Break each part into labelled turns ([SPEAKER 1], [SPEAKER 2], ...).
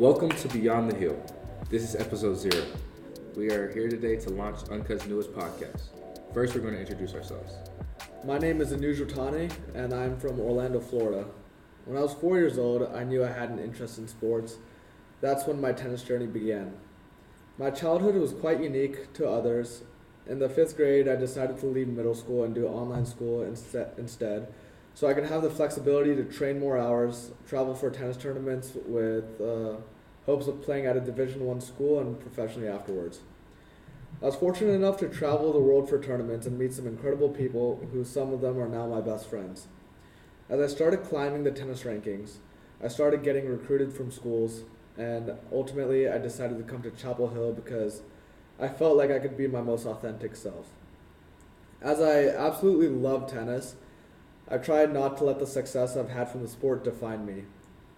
[SPEAKER 1] to Beyond the Heel. This is episode zero. We are here today to launch Uncut's newest podcast. First, we're going to introduce ourselves.
[SPEAKER 2] My name is Anuj Watane, and I'm from Orlando, Florida. When I was four years old, I knew I had an interest in sports. That's when my tennis journey began. My childhood was quite unique to others. In the fifth grade, I decided to leave middle school and do online school instead so I could have the flexibility to train more hours, travel for tennis tournaments with uh, hopes of playing at a Division One school and professionally afterwards. I was fortunate enough to travel the world for tournaments and meet some incredible people who some of them are now my best friends. As I started climbing the tennis rankings, I started getting recruited from schools, and ultimately I decided to come to Chapel Hill because I felt like I could be my most authentic self. As I absolutely love tennis, I've tried not to let the success I've had from the sport define me.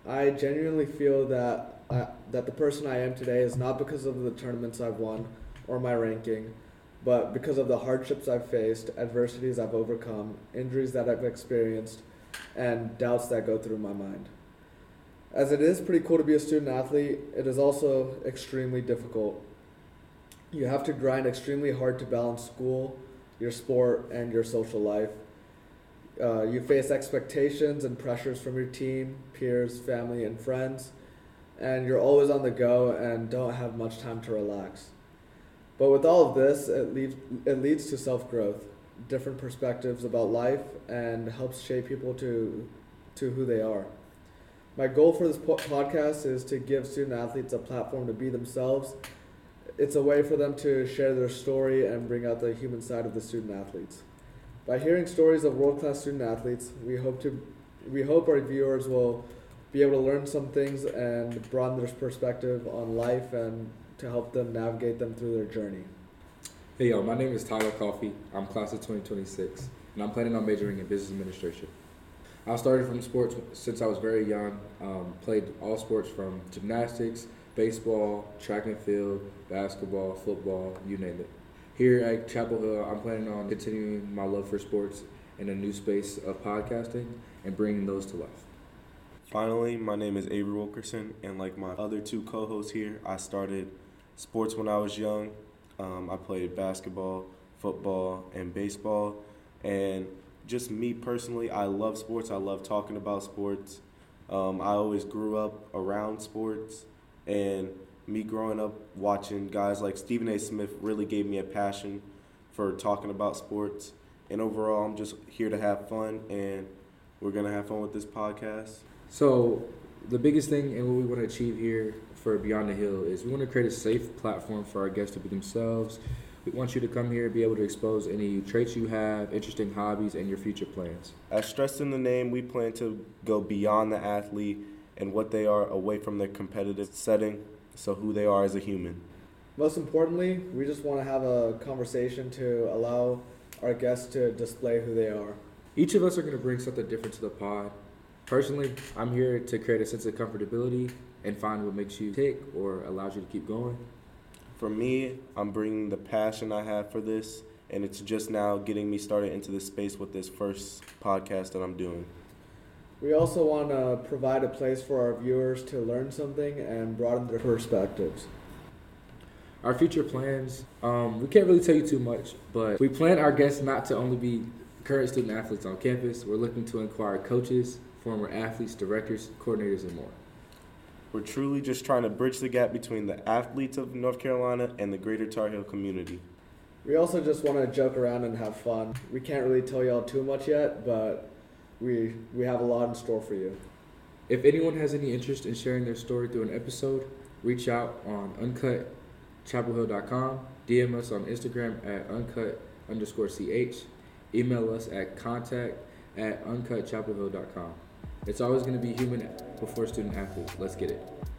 [SPEAKER 2] I genuinely feel that I, that the person I am today is not because of the tournaments I've won or my ranking, but because of the hardships I've faced, adversities I've overcome, injuries that I've experienced, and doubts that go through my mind. As it is pretty cool to be a student athlete, it is also extremely difficult. You have to grind extremely hard to balance school, your sport, and your social life. Uh, you face expectations and pressures from your team, peers, family, and friends, and you're always on the go and don't have much time to relax. But with all of this, it leads, it leads to self growth, different perspectives about life, and helps shape people to, to who they are. My goal for this po- podcast is to give student athletes a platform to be themselves. It's a way for them to share their story and bring out the human side of the student athletes. By hearing stories of world-class student athletes, we hope to we hope our viewers will be able to learn some things and broaden their perspective on life and to help them navigate them through their journey.
[SPEAKER 1] Hey, y'all, my name is Tyler Coffee. I'm class of 2026, and I'm planning on majoring in business administration. I started from sports since I was very young. Um, played all sports from gymnastics, baseball, track and field, basketball, football, you name it. Here at Chapel Hill, I'm planning on continuing my love for sports in a new space of podcasting and bringing those to life.
[SPEAKER 3] Finally, my name is Avery Wilkerson, and like my other two co hosts here, I started sports when I was young. Um, I played basketball, football, and baseball. And just me personally, I love sports. I love talking about sports. Um, I always grew up around sports, and me growing up watching guys like Stephen A. Smith really gave me a passion for talking about sports. And overall, I'm just here to have fun, and we're going to have fun with this podcast.
[SPEAKER 1] So, the biggest thing and what we want to achieve here for Beyond the Heel is we want to create a safe platform for our guests to be themselves. We want you to come here and be able to expose any traits you have, interesting hobbies, and your future plans.
[SPEAKER 3] As stressed in the name, we plan to go beyond the athlete and what they are away from their competitive setting, so who they are as a human.
[SPEAKER 2] Most importantly, we just want to have a conversation to allow our guests to display who they are.
[SPEAKER 1] Each of us are going to bring something different to the pod. Personally, I'm here to create a sense of comfortability and find what makes you tick or allows you to keep going.
[SPEAKER 3] For me, I'm bringing the passion I have for this, and it's just now getting me started into this space with this first podcast that I'm doing.
[SPEAKER 2] We also want to provide a place for our viewers to learn something and broaden their perspectives.
[SPEAKER 1] Our future plans, um, we can't really tell you too much, but we plan our guests not to only be current student athletes on campus. We're looking to inquire coaches, former athletes, directors, coordinators, and more.
[SPEAKER 3] We're truly just trying to bridge the gap between the athletes of North Carolina and the greater Tar Heel community.
[SPEAKER 2] We also just want to joke around and have fun. We can't really tell y'all too much yet, but we we have a lot in store for you.
[SPEAKER 1] If anyone has any interest in sharing their story through an episode, reach out on uncutchapelhill.com, DM us on Instagram at uncut underscore ch, email us at contact at uncutchapelhill.com. It's always going to be human before student athlete. Let's get it.